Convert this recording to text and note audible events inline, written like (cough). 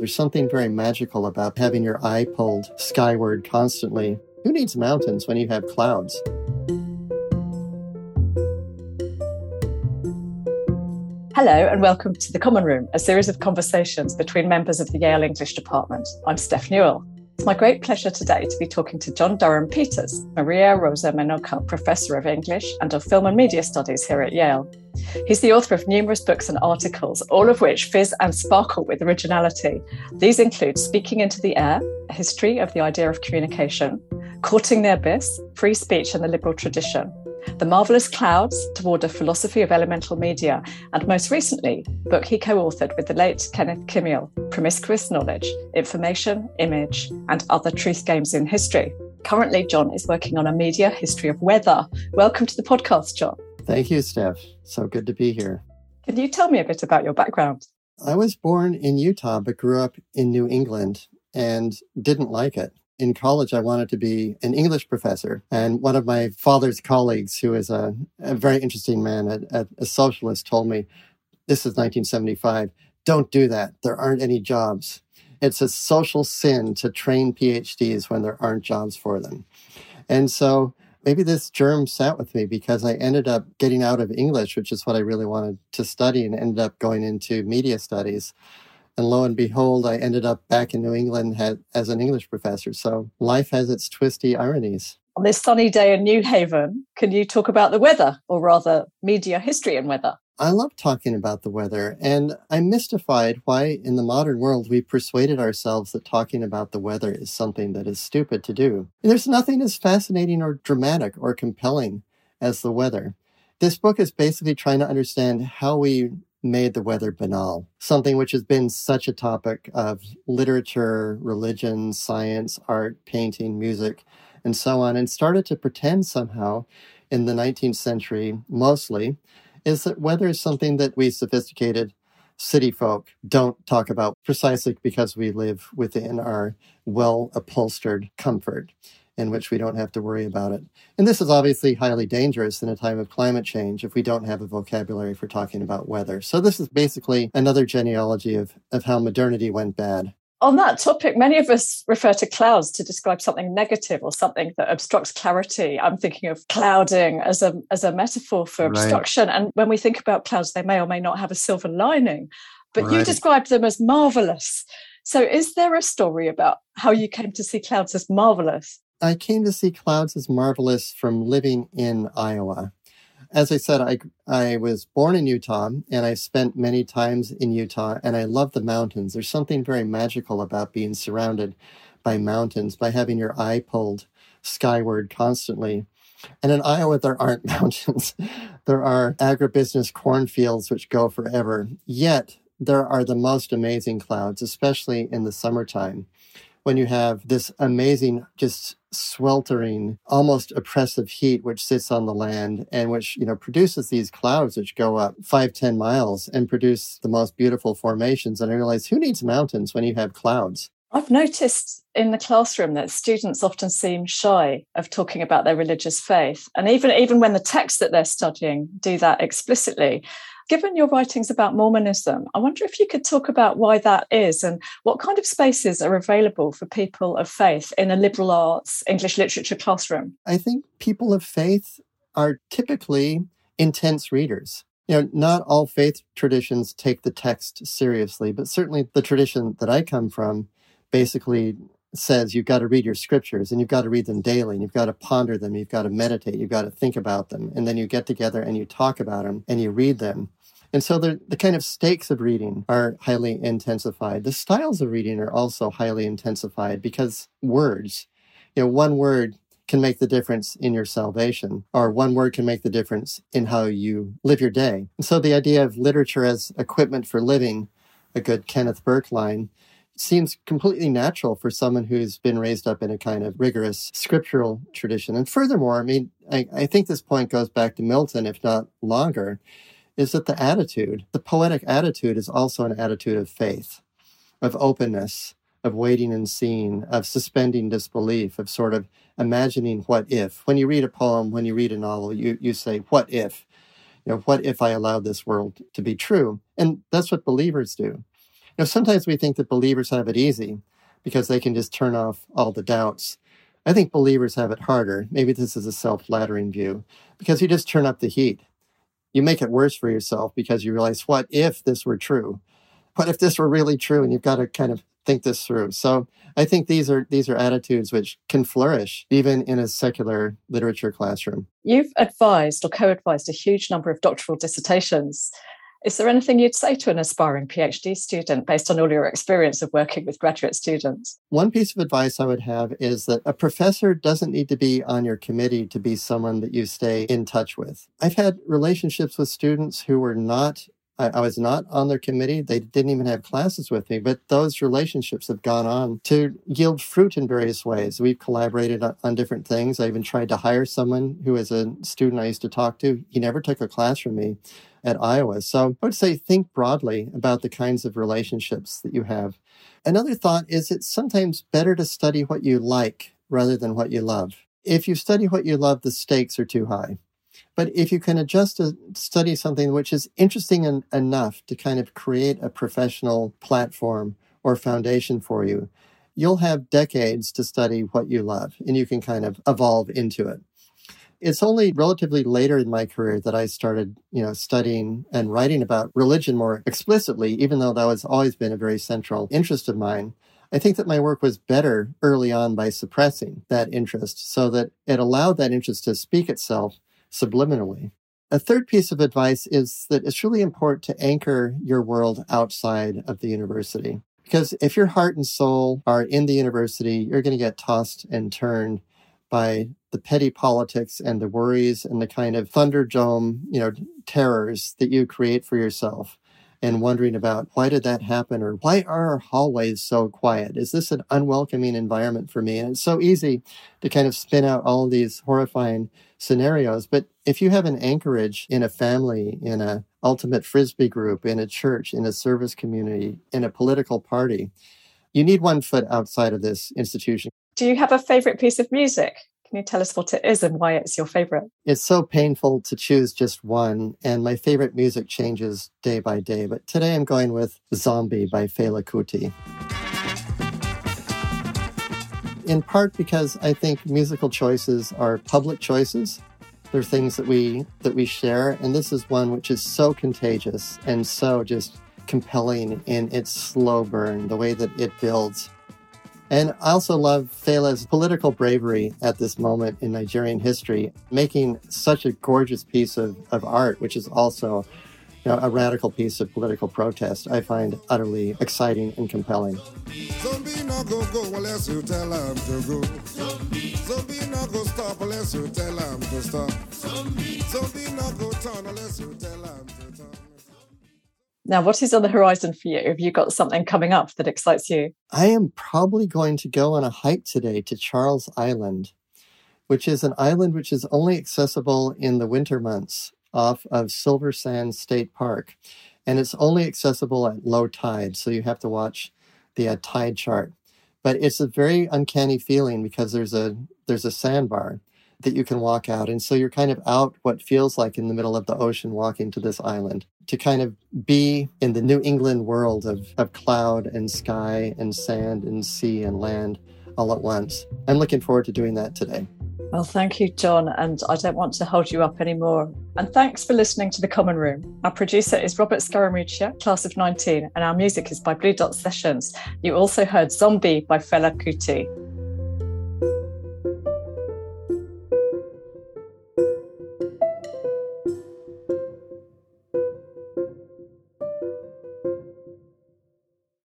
There's something very magical about having your eye pulled skyward constantly. Who needs mountains when you have clouds? Hello, and welcome to The Common Room, a series of conversations between members of the Yale English Department. I'm Steph Newell. It's my great pleasure today to be talking to John Durham Peters, Maria Rosa Menocal Professor of English and of Film and Media Studies here at Yale. He's the author of numerous books and articles, all of which fizz and sparkle with originality. These include Speaking into the Air, a history of the idea of communication, Courting the Abyss, Free Speech and the Liberal Tradition, the Marvelous Clouds Toward a Philosophy of Elemental Media, and most recently, book he co authored with the late Kenneth Cmiel, Promiscuous Knowledge, Information, Image, and Other Truth Games in History. Currently, John is working on a media history of weather. Welcome to the podcast, John. Thank you, Steph. So good to be here. Can you tell me a bit about your background? I was born in Utah, but grew up in New England and didn't like it in college, I wanted to be an English professor. And one of my father's colleagues, who is a, a very interesting man, a, a socialist, told me, this is 1975, don't do that. There aren't any jobs. It's a social sin to train PhDs when there aren't jobs for them. And so maybe this germ sat with me because I ended up getting out of English, which is what I really wanted to study, and ended up going into media studies. And lo and behold, I ended up back in New England as an English professor. So life has its twisty ironies. On this sunny day in New Haven, can you talk about the weather, or rather, media history and weather? I love talking about the weather, and I'm mystified why, in the modern world, we persuaded ourselves that talking about the weather is something that is stupid to do. There's nothing as fascinating or dramatic or compelling as the weather. This book is basically trying to understand how we made the weather banal, something which has been such a topic of literature, religion, science, art, painting, music, and so on, and started to pretend somehow in the 19th century mostly is that weather is something that we sophisticated city folk don't talk about precisely because we live within our well upholstered comfort in which we don't have to worry about it. And this is obviously highly dangerous in a time of climate change if we don't have a vocabulary for talking about weather. So this is basically another genealogy of, of how modernity went bad. On that topic, many of us refer to clouds to describe something negative or something that obstructs clarity. I'm thinking of clouding as a as a metaphor for right. obstruction. And when we think about clouds, they may or may not have a silver lining. But right. you describe them as marvelous. So is there a story about how you came to see clouds as marvelous? I came to see clouds as marvelous from living in Iowa. As I said, I, I was born in Utah and I spent many times in Utah and I love the mountains. There's something very magical about being surrounded by mountains, by having your eye pulled skyward constantly. And in Iowa, there aren't (laughs) mountains. there are agribusiness cornfields which go forever. Yet, there are the most amazing clouds, especially in the summertime when you have this amazing, just sweltering, almost oppressive heat which sits on the land and which, you know, produces these clouds which go up five, ten miles and produce the most beautiful formations. And I realize who needs mountains when you have clouds? I've noticed in the classroom that students often seem shy of talking about their religious faith. And even, even when the texts that they're studying do that explicitly, Given your writings about Mormonism, I wonder if you could talk about why that is and what kind of spaces are available for people of faith in a liberal arts English literature classroom. I think people of faith are typically intense readers. You know, not all faith traditions take the text seriously, but certainly the tradition that I come from basically says you've got to read your scriptures and you've got to read them daily and you've got to ponder them, you've got to meditate, you've got to think about them. And then you get together and you talk about them and you read them. And so the, the kind of stakes of reading are highly intensified. The styles of reading are also highly intensified because words, you know, one word can make the difference in your salvation, or one word can make the difference in how you live your day. And so the idea of literature as equipment for living, a good Kenneth Burke line, seems completely natural for someone who's been raised up in a kind of rigorous scriptural tradition. And furthermore, I mean, I, I think this point goes back to Milton, if not longer is that the attitude, the poetic attitude, is also an attitude of faith, of openness, of waiting and seeing, of suspending disbelief, of sort of imagining what if. When you read a poem, when you read a novel, you, you say, what if? You know, what if I allowed this world to be true? And that's what believers do. You know, sometimes we think that believers have it easy because they can just turn off all the doubts. I think believers have it harder. Maybe this is a self flattering view because you just turn up the heat. You make it worse for yourself because you realize, what if this were true? What if this were really true? And you've got to kind of think this through. So I think these are these are attitudes which can flourish even in a secular literature classroom. You've advised or co-advised a huge number of doctoral dissertations. Is there anything you'd say to an aspiring PhD student based on all your experience of working with graduate students? One piece of advice I would have is that a professor doesn't need to be on your committee to be someone that you stay in touch with. I've had relationships with students who were not I, I, was not on their committee. They didn't even have classes with me, but those relationships have gone on to yield fruit in various ways. We've collaborated on, on different things. I even tried to hire someone who is a student I used to talk to. He never took a class from me at Iowa. So I would say think broadly about the kinds of relationships that you have. Another thought is it's sometimes better to study what you like rather than what you love. If you study what you love, the stakes are too high. But if you can adjust to study something which is interesting en- enough to kind of create a professional platform or foundation for you, you'll have decades to study what you love and you can kind of evolve into it. It's only relatively later in my career that I started, you know, studying and writing about religion more explicitly, even though that has always been a very central interest of mine. I think that my work was better early on by suppressing that interest so that it allowed that interest to speak itself subliminally. A third piece of advice is that it's really important to anchor your world outside of the university. Because if your heart and soul are in the university, you're going to get tossed and turned by the petty politics and the worries and the kind of thunderdome, you know, terrors that you create for yourself and wondering about why did that happen or why are our hallways so quiet? Is this an unwelcoming environment for me? And it's so easy to kind of spin out all these horrifying scenarios. But if you have an anchorage in a family, in a ultimate frisbee group, in a church, in a service community, in a political party, you need one foot outside of this institution. Do you have a favorite piece of music? Can you tell us what it is and why it's your favorite? It's so painful to choose just one, and my favorite music changes day by day. But today I'm going with Zombie by Fela Kuti. In part because I think musical choices are public choices. They're things that we that we share, and this is one which is so contagious and so just compelling in its slow burn, the way that it builds and I also love Fela's political bravery at this moment in Nigerian history, making such a gorgeous piece of, of art, which is also you know, a radical piece of political protest, I find utterly exciting and compelling. Zombie. Zombie. Zombie. Now, what is on the horizon for you? Have you got something coming up that excites you? I am probably going to go on a hike today to Charles Island, which is an island which is only accessible in the winter months off of Silver Sand State Park. And it's only accessible at low tide, so you have to watch the uh, tide chart. But it's a very uncanny feeling because there's a there's a sandbar that you can walk out. And so you're kind of out what feels like in the middle of the ocean walking to this island to kind of be in the New England world of, of cloud and sky and sand and sea and land all at once. I'm looking forward to doing that today. Well, thank you, John. And I don't want to hold you up anymore. And thanks for listening to The Common Room. Our producer is Robert Scaramuccia, class of 19, and our music is by Blue Dot Sessions. You also heard Zombie by Fela Kuti.